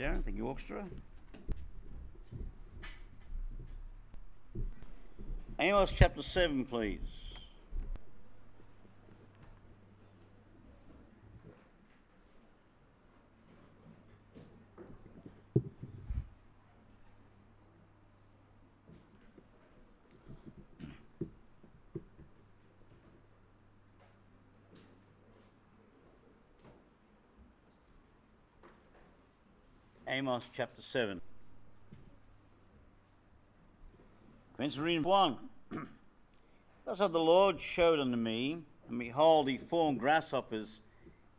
Darren. Thank you, Orchestra. Amos chapter 7, please. Amos chapter 7. Commence reading 1. Thus hath the Lord showed unto me, and behold, he formed grasshoppers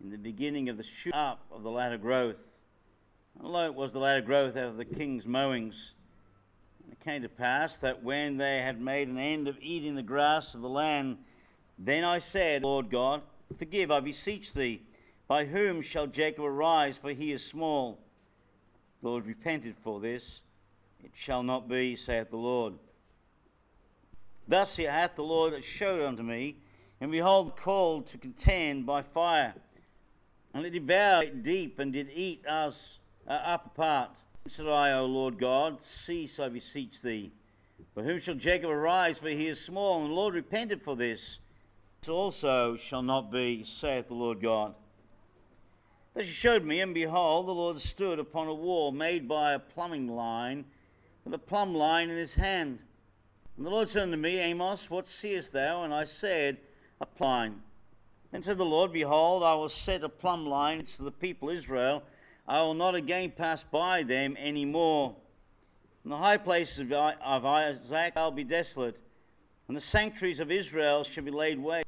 in the beginning of the shoot up of the latter growth. And lo, it was the latter growth out of the king's mowings. And it came to pass that when they had made an end of eating the grass of the land, then I said, Lord God, forgive, I beseech thee. By whom shall Jacob arise, for he is small? Lord, repented for this. It shall not be, saith the Lord. Thus hath the Lord showed unto me, and behold, called to contend by fire. And it devoured deep, and did eat us uh, upper part. Said I, O Lord God, cease, I beseech thee. For whom shall Jacob arise, for he is small? And the Lord repented for this. This also shall not be, saith the Lord God. Thus he showed me, and behold, the Lord stood upon a wall made by a plumbing line, with a plumb line in his hand. And the Lord said unto me, Amos, what seest thou? And I said, A plumb line. Then said the Lord, Behold, I will set a plumb line to the people Israel. I will not again pass by them any more. And the high places of Isaac shall be desolate, and the sanctuaries of Israel shall be laid waste.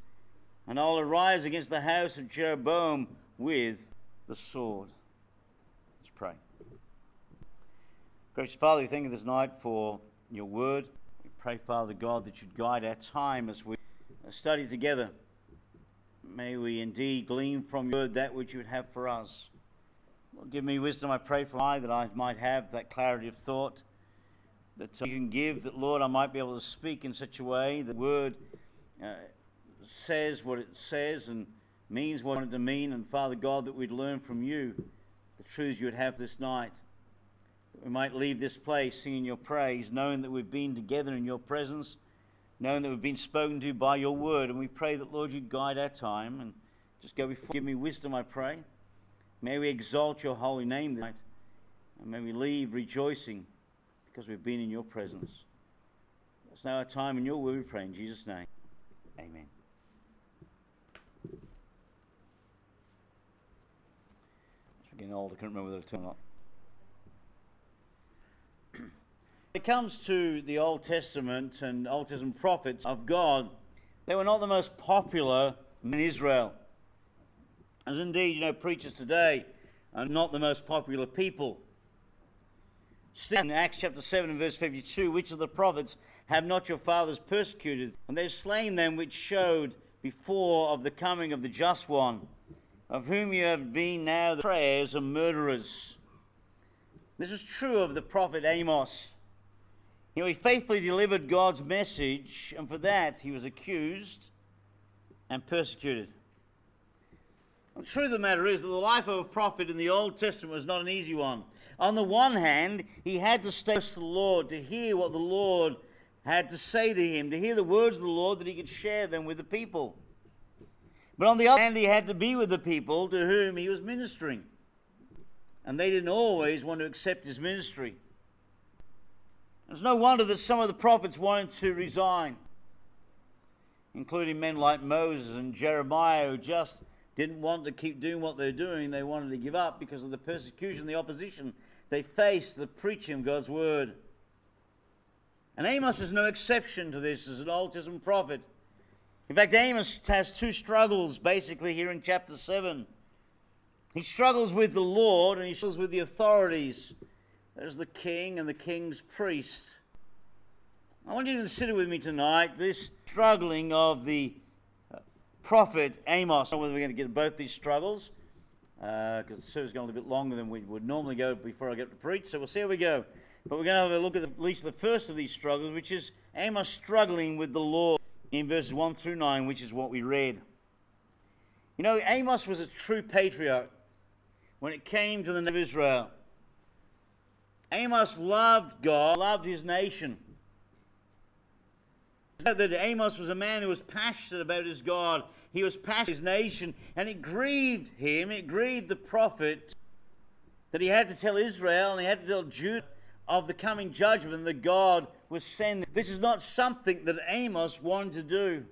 And I will arise against the house of Jeroboam with the sword. Let's pray. Gracious Father, we thank you this night for your word. We pray, Father God, that you'd guide our time as we study together. May we indeed glean from your word that which you would have for us. Lord, give me wisdom, I pray, for I, that I might have that clarity of thought that uh, you can give, that, Lord, I might be able to speak in such a way that the word uh, says what it says and means what it to mean, and Father God, that we'd learn from you the truths you would have this night. That we might leave this place singing your praise, knowing that we've been together in your presence, knowing that we've been spoken to by your word, and we pray that, Lord, you'd guide our time and just go before. Give me wisdom, I pray. May we exalt your holy name tonight, and may we leave rejoicing because we've been in your presence. It's now our time in your word, we pray in Jesus' name. Amen. Getting old, I can't remember whether it's or not. when it comes to the Old Testament and Old Testament prophets of God, they were not the most popular in Israel. As indeed, you know, preachers today are not the most popular people. Still, in Acts chapter 7 and verse 52, which of the prophets have not your fathers persecuted? And they've slain them which showed before of the coming of the just one of whom you have been now the prayers of murderers. This was true of the prophet Amos. You know, he faithfully delivered God's message, and for that he was accused and persecuted. The truth of the matter is that the life of a prophet in the Old Testament was not an easy one. On the one hand, he had to stay to the Lord, to hear what the Lord had to say to him, to hear the words of the Lord that he could share them with the people. But on the other hand, he had to be with the people to whom he was ministering. And they didn't always want to accept his ministry. It's no wonder that some of the prophets wanted to resign, including men like Moses and Jeremiah, who just didn't want to keep doing what they're doing. They wanted to give up because of the persecution, the opposition they faced, the preaching of God's word. And Amos is no exception to this as an Old Testament prophet. In fact, Amos has two struggles basically here in chapter 7. He struggles with the Lord and he struggles with the authorities. There's the king and the king's priest. I want you to consider with me tonight this struggling of the uh, prophet Amos. I don't know whether we're going to get both these struggles because uh, the service is going a little bit longer than we would normally go before I get to preach. So we'll see how we go. But we're going to have a look at the, at least the first of these struggles, which is Amos struggling with the Lord in verses 1 through 9, which is what we read. You know, Amos was a true patriarch when it came to the nation of Israel. Amos loved God, loved his nation. That Amos was a man who was passionate about his God. He was passionate about his nation, and it grieved him, it grieved the prophet that he had to tell Israel and he had to tell Judah of the coming judgment that God was sending. This is not something that Amos wanted to do.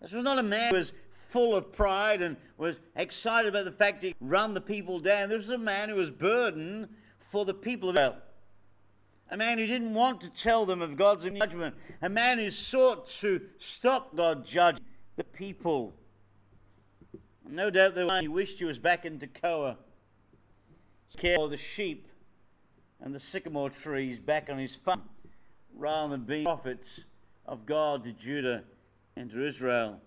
This was not a man who was full of pride and was excited about the fact he run the people down. This was a man who was burdened for the people of Israel. A man who didn't want to tell them of God's judgment. A man who sought to stop God judging the people. No doubt the one he wished he was back in Tekoa. Care for the sheep and the sycamore trees back on his farm rather than being prophets of God to Judah and to Israel.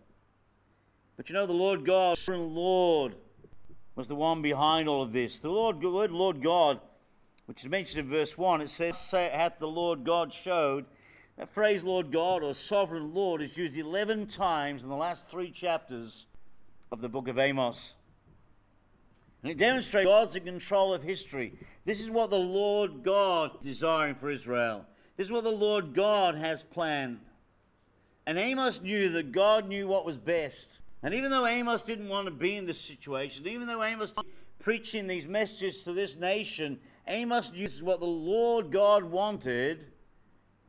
But you know, the Lord God, the Lord, was the one behind all of this. The Lord, the word Lord God, which is mentioned in verse 1, it says, Hath the Lord God showed. That phrase, Lord God, or sovereign Lord, is used 11 times in the last three chapters of the book of Amos. And it demonstrates God's in control of history. This is what the Lord God is desiring for Israel. This is what the Lord God has planned. And Amos knew that God knew what was best. And even though Amos didn't want to be in this situation, even though Amos preaching these messages to this nation, Amos knew this is what the Lord God wanted,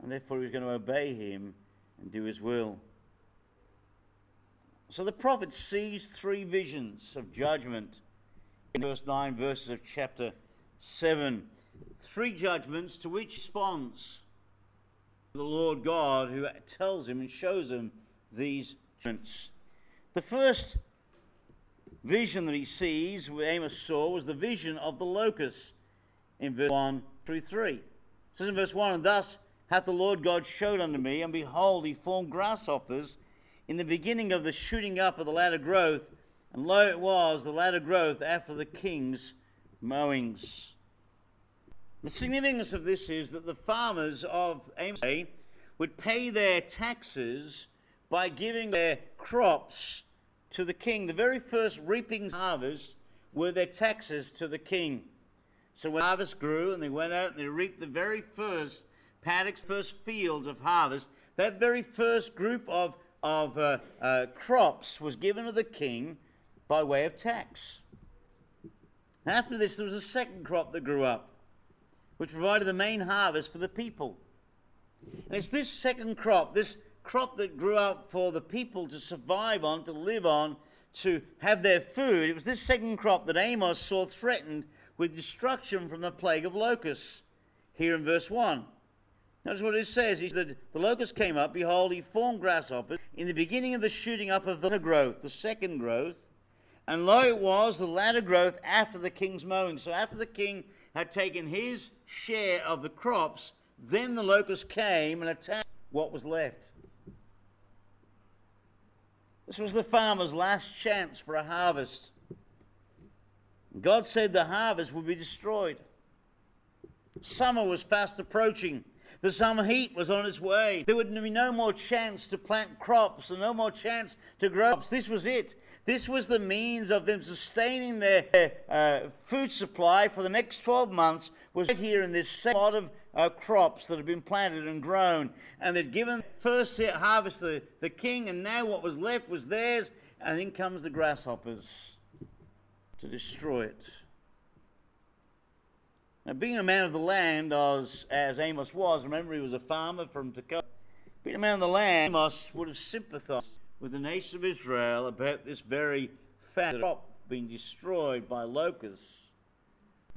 and therefore he was going to obey him and do his will. So the prophet sees three visions of judgment in verse 9 verses of chapter 7. Three judgments to which responds the Lord God who tells him and shows him these judgments. The first vision that he sees, Amos saw, was the vision of the locusts in verse 1 through 3. It says in verse 1, And thus hath the Lord God showed unto me, and behold, he formed grasshoppers in the beginning of the shooting up of the latter growth, and lo, it was the latter growth after the king's mowings. The significance of this is that the farmers of Amos would pay their taxes by giving their crops to the king. The very first reaping harvest were their taxes to the king. So when harvest grew and they went out and they reaped the very first paddocks, first fields of harvest, that very first group of, of uh, uh, crops was given to the king by way of tax. After this, there was a second crop that grew up, which provided the main harvest for the people. And it's this second crop, this crop that grew up for the people to survive on, to live on, to have their food. It was this second crop that Amos saw threatened with destruction from the plague of locusts. Here in verse 1. Notice what it says. He said, The locust came up, behold, he formed grasshoppers in the beginning of the shooting up of the growth, the second growth. And lo, it was the latter growth after the king's mowing. So after the king had taken his share of the crops, then the locust came and attacked what was left. This was the farmer's last chance for a harvest. God said the harvest would be destroyed. Summer was fast approaching. The summer heat was on its way. There would be no more chance to plant crops and no more chance to grow crops. This was it. This was the means of them sustaining their uh, food supply for the next 12 months was right here in this lot of uh, crops that had been planted and grown. And they'd given first harvest the, the king, and now what was left was theirs. And in comes the grasshoppers to destroy it. Now, being a man of the land, as, as Amos was, remember he was a farmer from Tekoa. Being a man of the land, Amos would have sympathized with the nation of Israel about this very fact crop being destroyed by locusts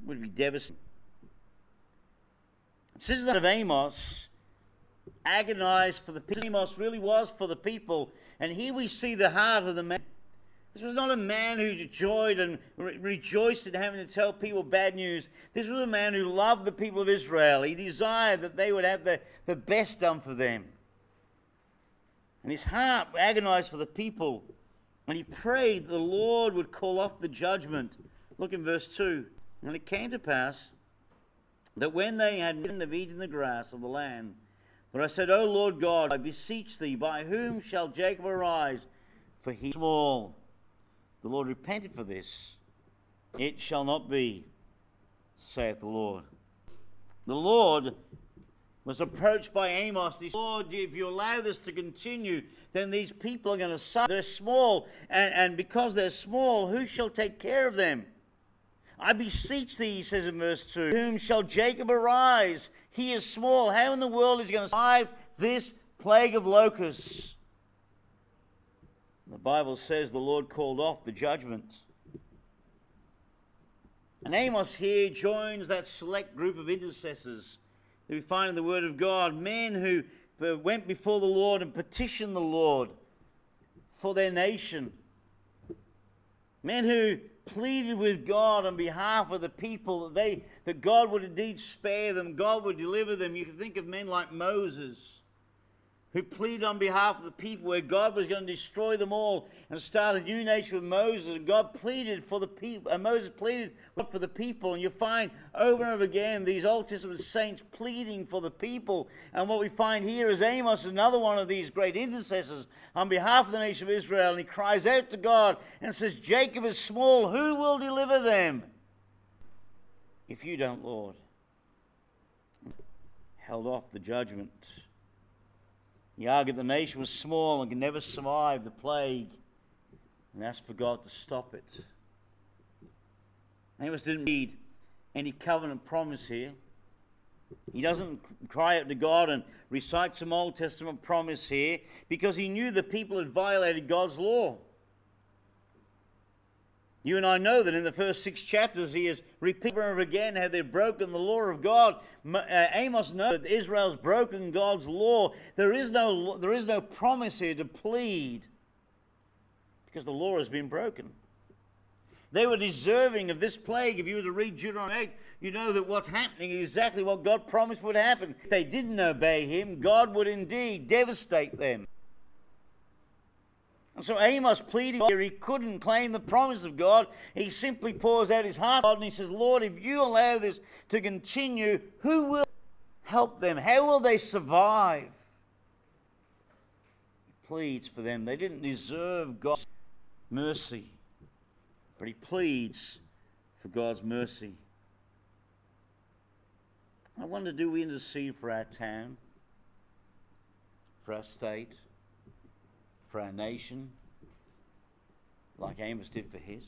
would be devastating. Since that of Amos, agonized for the people. Amos really was for the people. And here we see the heart of the man. This was not a man who joyed and re- rejoiced in having to tell people bad news. This was a man who loved the people of Israel. He desired that they would have the, the best done for them. And his heart agonized for the people. And he prayed that the Lord would call off the judgment. Look in verse 2. And it came to pass that when they had eaten of eating the grass of the land, but I said, O Lord God, I beseech thee, by whom shall Jacob arise? For he is small. The Lord repented for this. It shall not be, saith the Lord. The Lord was approached by Amos. He said, Lord, if you allow this to continue, then these people are going to suffer. They're small, and, and because they're small, who shall take care of them? I beseech thee, he says in verse 2, whom shall Jacob arise? He is small. How in the world is he going to survive this plague of locusts? The Bible says the Lord called off the judgment. And Amos here joins that select group of intercessors that we find in the Word of God men who went before the Lord and petitioned the Lord for their nation. Men who pleaded with God on behalf of the people that they that God would indeed spare them, God would deliver them. You can think of men like Moses who pleaded on behalf of the people where God was going to destroy them all and start a new nation with Moses. And God pleaded for the people, and uh, Moses pleaded for the people. And you find over and over again these Old Testament saints pleading for the people. And what we find here is Amos, another one of these great intercessors on behalf of the nation of Israel. And he cries out to God and says, Jacob is small, who will deliver them? If you don't, Lord. Held off the judgment. He argued the nation was small and could never survive the plague and asked for God to stop it. Amos didn't need any covenant promise here. He doesn't cry out to God and recite some Old Testament promise here because he knew the people had violated God's law. You and I know that in the first six chapters he has repeated over and again how they've broken the law of God. Uh, Amos knows that Israel's broken God's law. There is, no, there is no promise here to plead because the law has been broken. They were deserving of this plague. If you were to read Deuteronomy 8, you know that what's happening is exactly what God promised would happen. If they didn't obey him, God would indeed devastate them. And so Amos pleading here, he couldn't claim the promise of God. He simply pours out his heart and he says, Lord, if you allow this to continue, who will help them? How will they survive? He pleads for them. They didn't deserve God's mercy, but he pleads for God's mercy. I wonder do we intercede for our town, for our state? For our nation, like Amos did for his?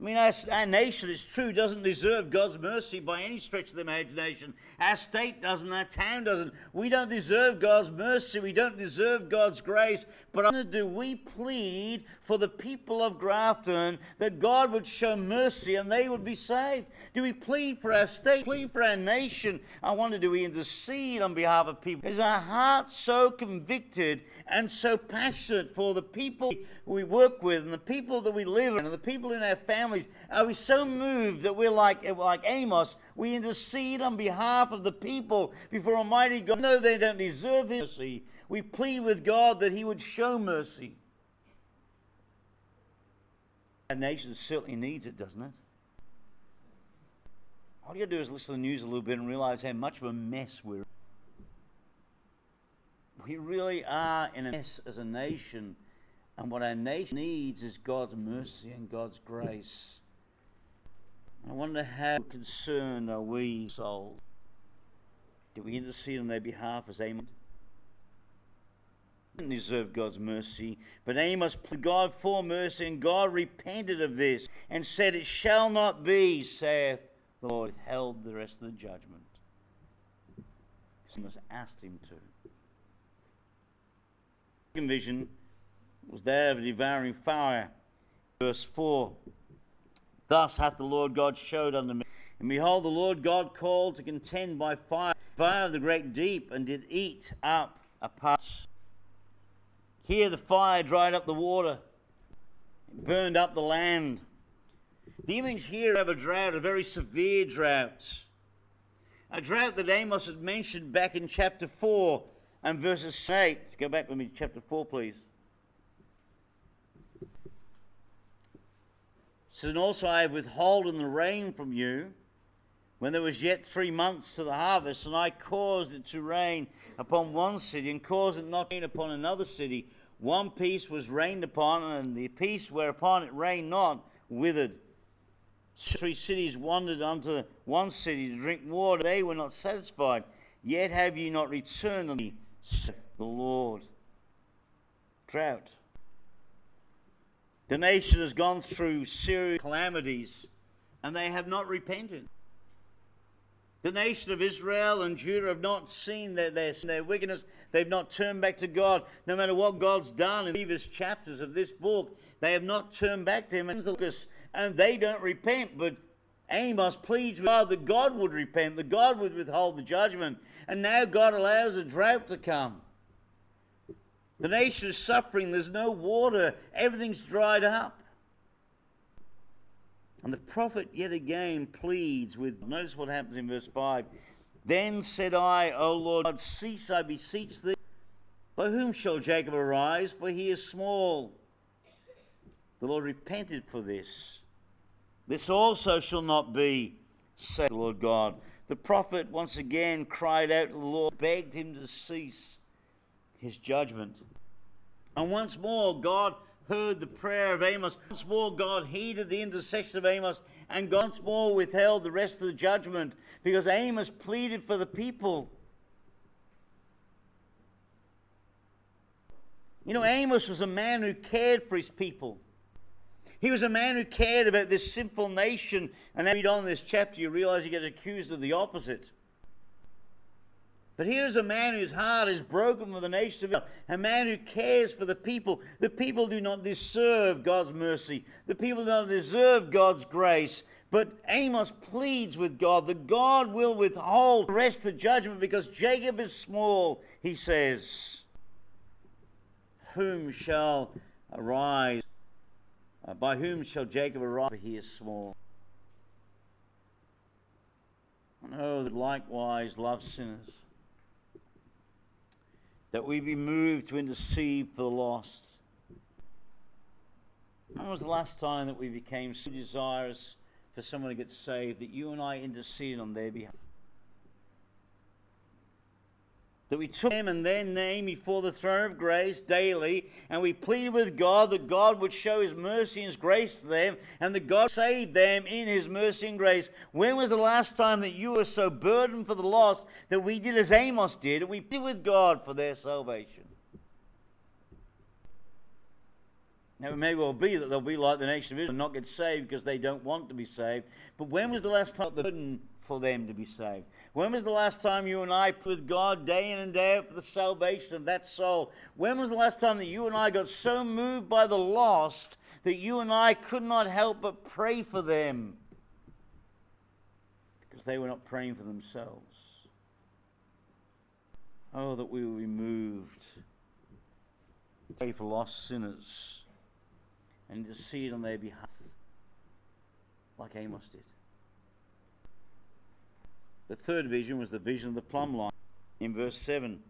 I mean, our, our, nation, it's true, doesn't deserve God's mercy by any stretch of the imagination. Our state doesn't, our town doesn't. We don't deserve God's mercy. We don't deserve God's grace. But do we plead for the people of Grafton that God would show mercy and they would be saved? Do we plead for our state, plead for our nation? I wonder, do we intercede on behalf of people? Is our heart so convicted and so passionate for the people we work with and the people that we live in and the people in our families? Uh, are we so moved that we're like, eh, like Amos? We intercede on behalf of the people before Almighty God. No, they don't deserve His mercy. We plead with God that He would show mercy. Our nation certainly needs it, doesn't it? All you got to do is listen to the news a little bit and realize how much of a mess we're in. We really are in a mess as a nation, and what our nation needs is God's mercy and God's grace. I wonder how concerned are we souls? Do we intercede on their behalf as Amos? Didn't deserve God's mercy, but Amos pleaded God for mercy, and God repented of this and said, It shall not be, saith the Lord, held the rest of the judgment. Amos asked him to. Vision was there of devouring fire. Verse 4 Thus hath the Lord God showed unto me. And behold, the Lord God called to contend by fire, fire of the great deep, and did eat up a part. Here the fire dried up the water, burned up the land. The image here of a drought, a very severe drought. A drought that Amos had mentioned back in chapter 4 and verses 8. Go back with me to chapter 4, please. Says, And also I have withholden the rain from you when there was yet three months to the harvest, and I caused it to rain upon one city, and caused it not to rain upon another city. One piece was rained upon, and the piece whereupon it rained not withered. three cities wandered unto one city to drink water. They were not satisfied. Yet have ye not returned unto me, saith the Lord. Drought. The nation has gone through serious calamities, and they have not repented. The nation of Israel and Judah have not seen their, their, their wickedness. They've not turned back to God. No matter what God's done in previous chapters of this book, they have not turned back to Him. And they don't repent. But Amos pleads with God that God would repent, that God would withhold the judgment. And now God allows a drought to come. The nation is suffering. There's no water. Everything's dried up. And the prophet yet again pleads with, notice what happens in verse 5. Then said I, O Lord God, cease, I beseech thee. By whom shall Jacob arise? For he is small. The Lord repented for this. This also shall not be, said the Lord God. The prophet once again cried out to the Lord, begged him to cease his judgment. And once more, God heard the prayer of Amos. Once more, God heeded the intercession of Amos, and once more withheld the rest of the judgment because Amos pleaded for the people. You know, Amos was a man who cared for his people. He was a man who cared about this sinful nation. And you read on this chapter, you realize he gets accused of the opposite. But here's a man whose heart is broken for the nation of Israel, a man who cares for the people. The people do not deserve God's mercy, the people do not deserve God's grace. But Amos pleads with God that God will withhold the rest of the judgment because Jacob is small, he says. Whom shall arise? Uh, by whom shall Jacob arise? He is small. And oh, that likewise love sinners that we be moved to intercede for the lost. When was the last time that we became so desirous for someone to get saved that you and I interceded on their behalf? That we took them and their name before the throne of grace daily, and we pleaded with God that God would show His mercy and His grace to them, and that God saved them in His mercy and grace. When was the last time that you were so burdened for the lost that we did as Amos did, and we pleaded with God for their salvation? Now, it may well be that they'll be like the nation of Israel and not get saved because they don't want to be saved. But when was the last time the burden for them to be saved? When was the last time you and I put God day in and day out for the salvation of that soul? When was the last time that you and I got so moved by the lost that you and I could not help but pray for them? Because they were not praying for themselves. Oh, that we would be moved pray for lost sinners and to see it on their behalf, like Amos did. The third vision was the vision of the plumb line in verse 7.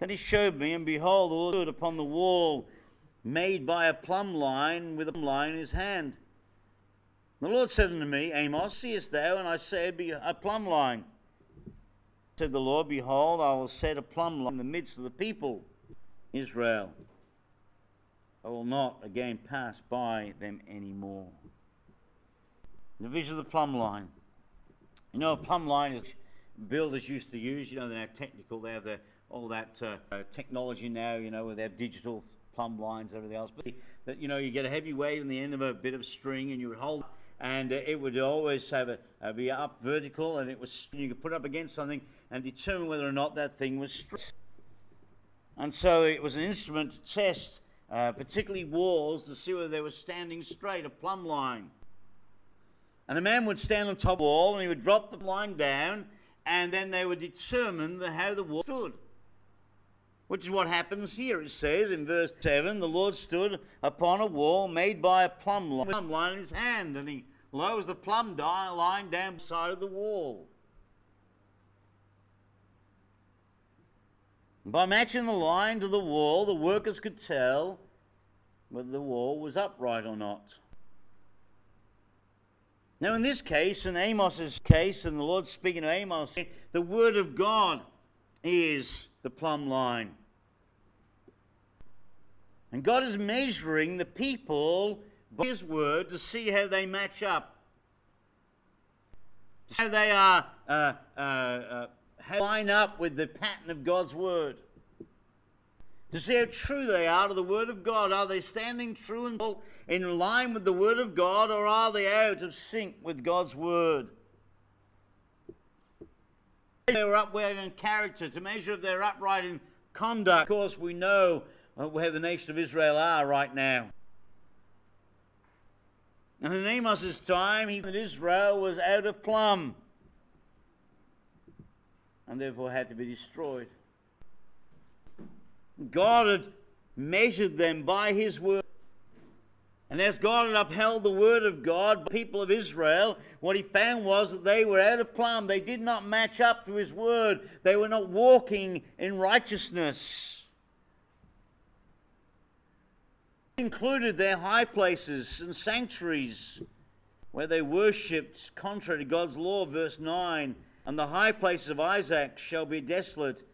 Then he showed me, and behold, the Lord stood upon the wall made by a plumb line with a plumb line in his hand. The Lord said unto me, Amos, seest thou? And I said, Be A plumb line. Said the Lord, Behold, I will set a plumb line in the midst of the people, Israel. I will not again pass by them any more. The vision of the plumb line. You know, a plumb line is builders used to use. You know, they're now technical. They have the, all that uh, technology now. You know, with their digital plumb lines, everything else. But that you know, you get a heavy weight on the end of a bit of string, and you would hold, and uh, it would always have a uh, be up vertical, and it was you could put up against something and determine whether or not that thing was straight. And so it was an instrument to test, uh, particularly walls, to see whether they were standing straight, a plumb line. And a man would stand on top of the wall and he would drop the line down, and then they would determine the, how the wall stood. Which is what happens here. It says in verse 7 the Lord stood upon a wall made by a plumb line, plumb line in his hand, and he lowers the plumb line down the side of the wall. By matching the line to the wall, the workers could tell whether the wall was upright or not. Now, in this case, in Amos's case, and the Lord speaking to Amos, the word of God is the plumb line. And God is measuring the people by His word to see how they match up how they are uh, uh, uh, line up with the pattern of God's word. To see how true they are to the word of God. Are they standing true and in line with the word of God, or are they out of sync with God's word? They were upright in character, to measure if they're upright in conduct. Of course, we know uh, where the nation of Israel are right now. And in Amos's time, even Israel was out of plumb and therefore had to be destroyed. God had measured them by his word. And as God had upheld the word of God, people of Israel, what he found was that they were out of plumb. They did not match up to his word. They were not walking in righteousness. included their high places and sanctuaries where they worshipped contrary to God's law, verse 9. And the high places of Isaac shall be desolate,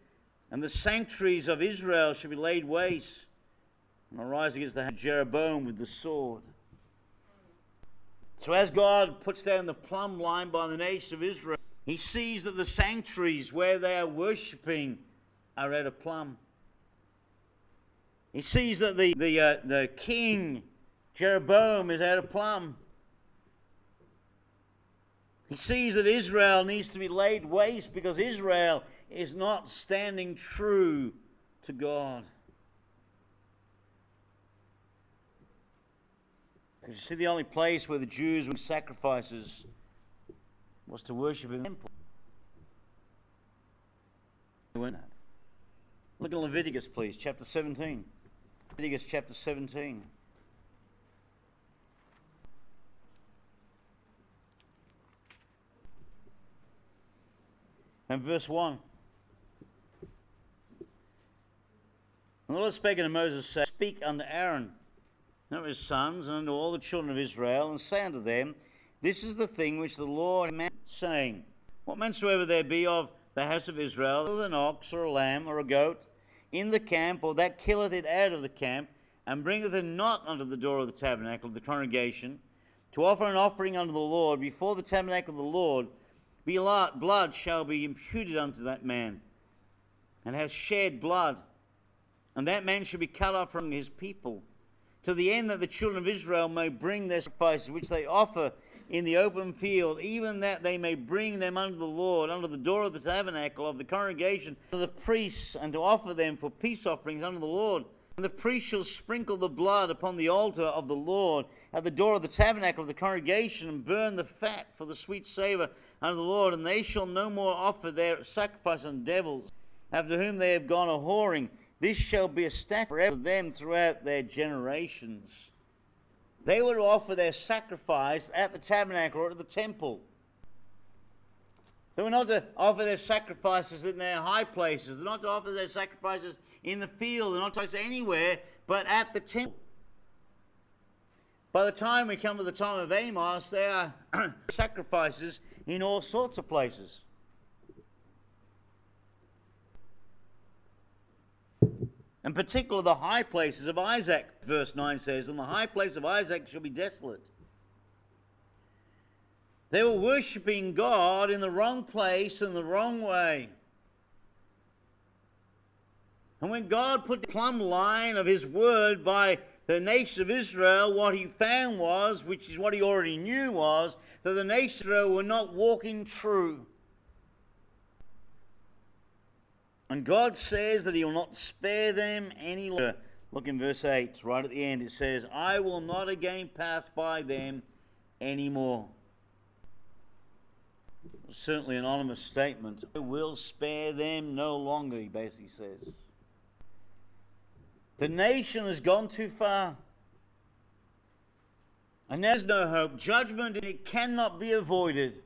and the sanctuaries of Israel shall be laid waste, and arise against the Jeroboam with the sword. So as God puts down the plumb line by the nation of Israel, he sees that the sanctuaries where they are worshipping are at a plumb. He sees that the, the, uh, the king, Jeroboam, is out of plumb. He sees that Israel needs to be laid waste because Israel is not standing true to God. Because you see, the only place where the Jews would sacrifices was to worship in the temple. Look at Leviticus, please, chapter 17. Leviticus chapter 17. And verse 1. And the Lord spake unto Moses, saying, Speak unto Aaron and his sons, and unto all the children of Israel, and say unto them, This is the thing which the Lord commanded, saying, What man soever there be of the house of Israel, with an ox, or a lamb, or a goat, in the camp, or that killeth it out of the camp, and bringeth it not unto the door of the tabernacle of the congregation, to offer an offering unto the Lord before the tabernacle of the Lord, blood shall be imputed unto that man, and has shed blood, and that man shall be cut off from his people, to the end that the children of Israel may bring their sacrifices which they offer in the open field, even that they may bring them unto the Lord, unto the door of the tabernacle of the congregation, to the priests, and to offer them for peace offerings unto the Lord. And the priest shall sprinkle the blood upon the altar of the Lord at the door of the tabernacle of the congregation, and burn the fat for the sweet savour unto the Lord. And they shall no more offer their sacrifice unto devils, after whom they have gone a whoring. This shall be a statute for them throughout their generations. They were to offer their sacrifice at the tabernacle or at the temple. They were not to offer their sacrifices in their high places. They're not to offer their sacrifices in the field. They're not to anywhere but at the temple. By the time we come to the time of Amos, there are sacrifices in all sorts of places. In particular, the high places of Isaac, verse 9 says, and the high place of Isaac shall be desolate. They were worshipping God in the wrong place and the wrong way. And when God put the plumb line of His word by the nation of Israel, what He found was, which is what He already knew, was that the nation of Israel were not walking true. And God says that He will not spare them any longer. Look in verse 8, right at the end, it says, I will not again pass by them anymore. Certainly an anonymous statement. I will spare them no longer, he basically says. The nation has gone too far. And there's no hope. Judgment, it cannot be avoided.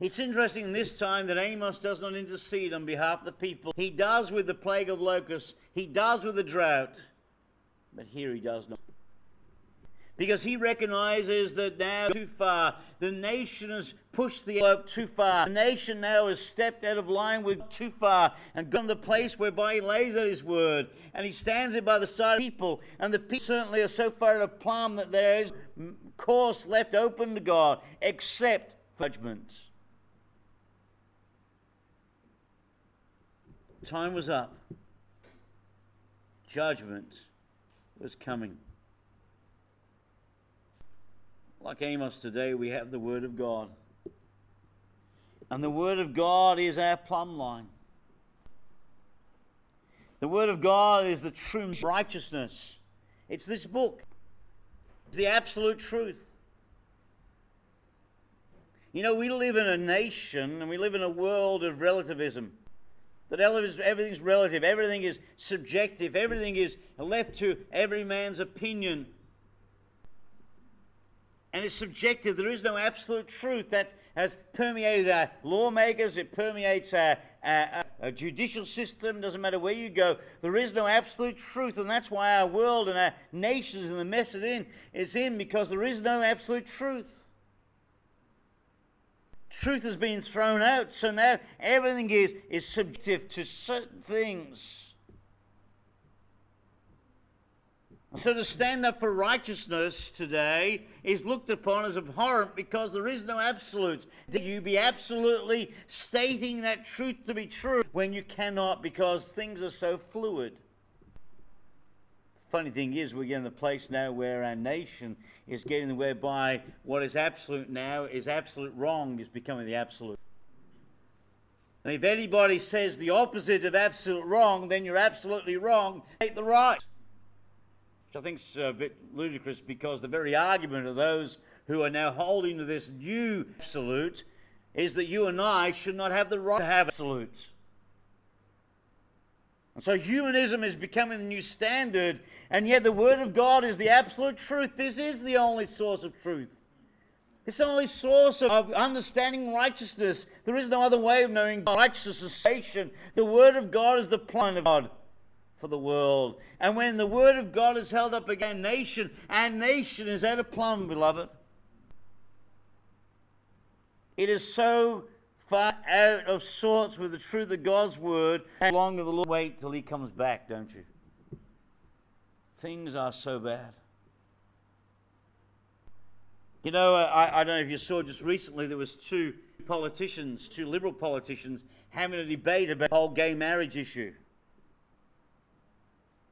It's interesting this time that Amos does not intercede on behalf of the people. He does with the plague of locusts, he does with the drought, but here he does not. because he recognizes that now too far. The nation has pushed the envelope too far. The nation now has stepped out of line with too far and gone to the place whereby he lays out his word and he stands it by the side of people. And the people certainly are so far a plumb that there is course left open to God except judgment. Time was up. Judgment was coming. Like Amos today, we have the Word of God. And the Word of God is our plumb line. The Word of God is the true righteousness. It's this book, it's the absolute truth. You know, we live in a nation and we live in a world of relativism. That everything's relative, everything is subjective, everything is left to every man's opinion and it's subjective. There is no absolute truth that has permeated our lawmakers, it permeates our, our, our, judicial system, doesn't matter where you go. There is no absolute truth, and that's why our world and our nations and the mess it in is in because there is no absolute truth. Truth has been thrown out, so now everything is, is subjective to certain things. So to stand up for righteousness today is looked upon as abhorrent because there is no absolutes. You be absolutely stating that truth to be true when you cannot because things are so fluid. Funny thing is, we're getting the place now where our nation is getting whereby what is absolute now is absolute wrong is becoming the absolute. And if anybody says the opposite of absolute wrong, then you're absolutely wrong. Take the right which I think is a bit ludicrous because the very argument of those who are now holding to this new absolute is that you and I should not have the right to have absolutes. And so humanism is becoming the new standard, and yet the Word of God is the absolute truth. This is the only source of truth. It's the only source of understanding righteousness. There is no other way of knowing righteousness and salvation. The Word of God is the plan of God for the world. And when the word of God is held up against nation, and nation is at a plumb, beloved. It is so far out of sorts with the truth of God's word. How long will the Lord wait till he comes back, don't you? Things are so bad. You know, I, I don't know if you saw just recently there was two politicians, two liberal politicians, having a debate about the whole gay marriage issue.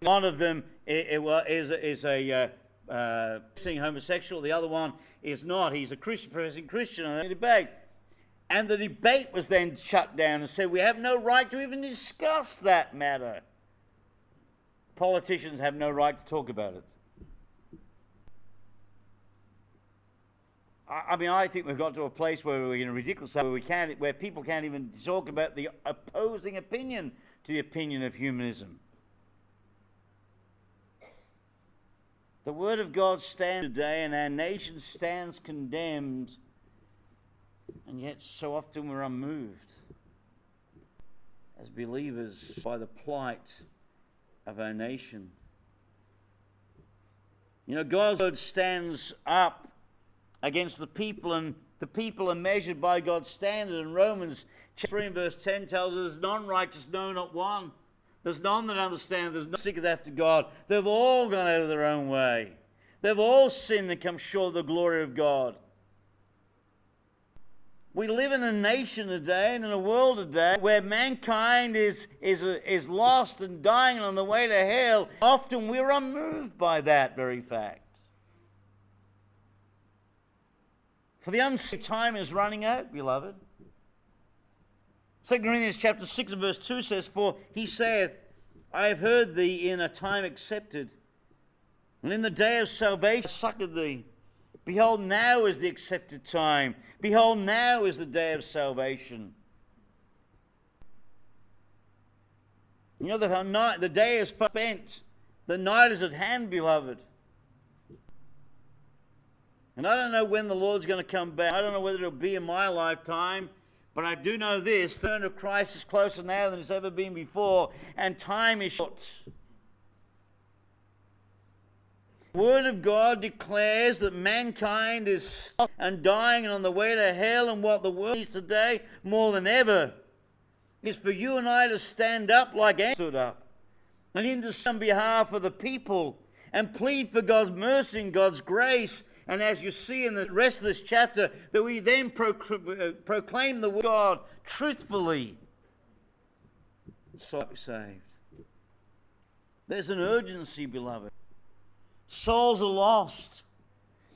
One of them is, is a uh, uh, homosexual, the other one is not. He's a Christian, professing Christian, and they debate. And the debate was then shut down and said, We have no right to even discuss that matter. Politicians have no right to talk about it. I, mean, I think we've got to a place where we're in a ridiculous where we can't, where people can't even talk about the opposing opinion to the opinion of humanism. The Word of God stands today, and our nation stands condemned, and yet so often we're unmoved as believers by the plight of our nation. You know, God's Word stands up against the people, and the people are measured by God's standard. And Romans 3 and verse 10 tells us, there's none righteous, no, not one. There's none that understand. There's no seeketh after God. They've all gone out of their own way. They've all sinned and come short of the glory of God. We live in a nation today and in a world today where mankind is, is, uh, is lost and dying on the way to hell. Often we're unmoved by that very fact. For the unsaved time is running out, beloved. 2 Corinthians chapter 6 and verse 2 says, For he saith, I have heard thee in a time accepted, and in the day of salvation I succored thee. Behold, now is the accepted time. Behold, now is the day of salvation. You know, the, night, the day is spent. The night is at hand, beloved. And I don't know when the Lord's going to come back. I don't know whether it'll be in my lifetime but I do know this the return of Christ is closer now than it's ever been before, and time is short. Word of God declares that mankind is and dying and on the way to hell, and what the world needs today more than ever is for you and I to stand up like Amos stood up and intercede on behalf of the people and plead for God's mercy and God's grace. And as you see in the rest of this chapter, that we then uh, proclaim the word of God truthfully. So saved. There's an urgency, beloved. Souls are lost.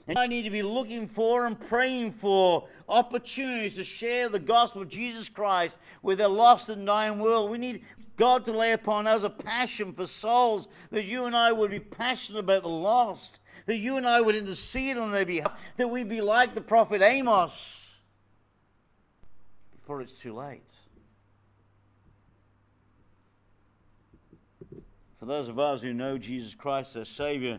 And I need to be looking for and praying for opportunities to share the gospel of Jesus Christ with a lost and dying world. We need God to lay upon us a passion for souls, that you and I would be passionate about the lost, that you and I would intercede on their behalf, that we'd be like the prophet Amos before it's too late. For those of us who know Jesus Christ as Savior,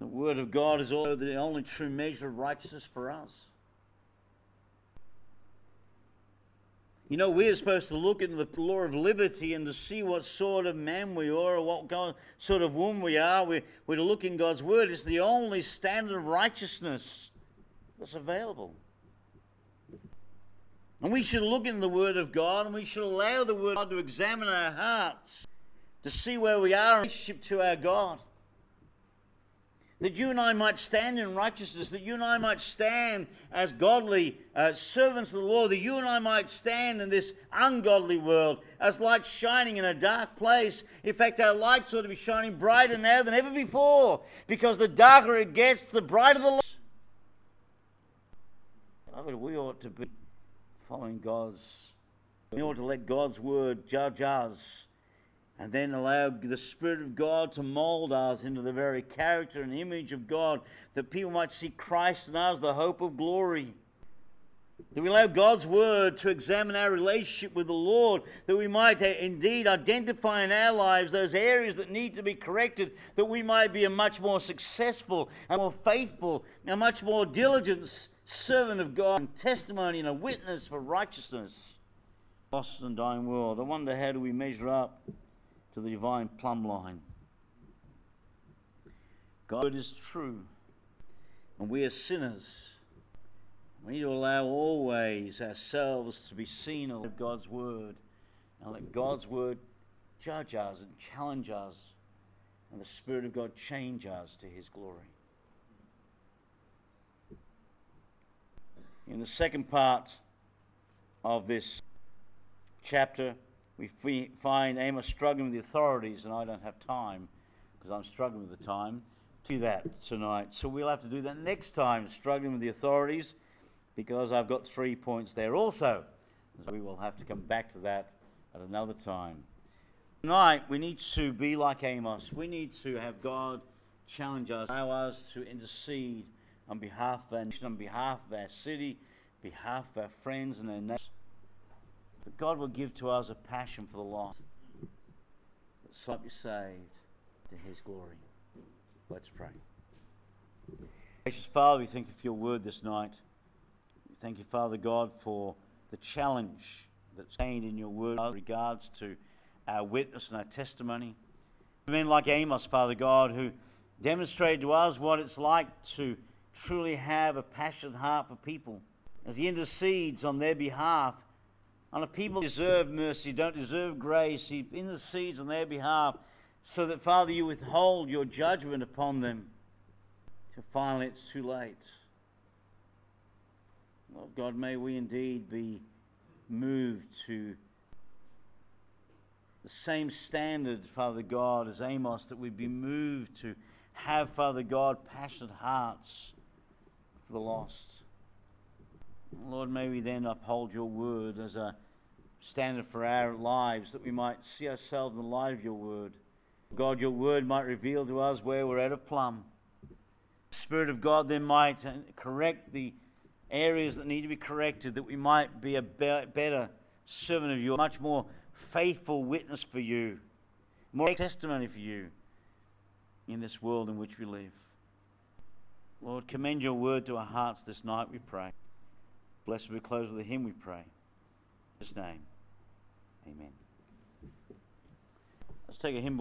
the Word of God is also the only true measure of righteousness for us. You know, we're supposed to look into the law of liberty and to see what sort of man we are or what God, sort of woman we are. We're, we're to look in God's Word. It's the only standard of righteousness that's available. And we should look into the Word of God and we should allow the Word of God to examine our hearts to see where we are in relationship to our God that you and I might stand in righteousness, that you and I might stand as godly uh, servants of the Lord, that you and I might stand in this ungodly world as lights shining in a dark place. In fact, our lights ought to be shining brighter now than ever before, because the darker it gets, the brighter the light. We ought to be following God's. We ought to let God's word judge us and then allow the Spirit of God to mold us into the very character and image of God, that people might see Christ in us, the hope of glory. That we allow God's Word to examine our relationship with the Lord, that we might uh, indeed identify in our lives those areas that need to be corrected, that we might be a much more successful and more faithful, a much more diligent servant of God, and testimony and a witness for righteousness. Lost and dying world. I wonder how do we measure up to the divine plumb line. God is true, and we are sinners. We need to allow always ourselves to be seen of God's word, and let God's word judge us and challenge us, and the Spirit of God change us to His glory. In the second part of this chapter, we find Amos struggling with the authorities, and I don't have time because I'm struggling with the time to that tonight. So we'll have to do that next time, struggling with the authorities, because I've got three points there also. So we will have to come back to that at another time. Tonight, we need to be like Amos. We need to have God challenge us, allow us to intercede on behalf of our nation, on behalf of our city, behalf of our friends and our neighbors that God will give to us a passion for the lost, that some be saved to His glory. Let's pray. Gracious Father, we thank you for your word this night. We thank you, Father God, for the challenge that's contained in your word with regards to our witness and our testimony. Men like Amos, Father God, who demonstrated to us what it's like to truly have a passionate heart for people as he intercedes on their behalf on a people deserve mercy, don't deserve grace. He intercedes on their behalf so that, Father, you withhold your judgment upon them. So finally it's too late. Lord God, may we indeed be moved to the same standard, Father God, as Amos, that we be moved to have, Father God, passionate hearts for the lost. Lord, may we then uphold your word as a standard for our lives, that we might see ourselves in the light of your word. God, your word might reveal to us where we're out of plumb. The Spirit of God then might uh, correct the areas that need to be corrected, that we might be a better servant of you, much more faithful witness for you, more testimony for you in this world in which we live. Lord, commend your word to our hearts this night, we pray. Blessed be close with a hymn, we pray. In his name, amen. Let's take a hymn book.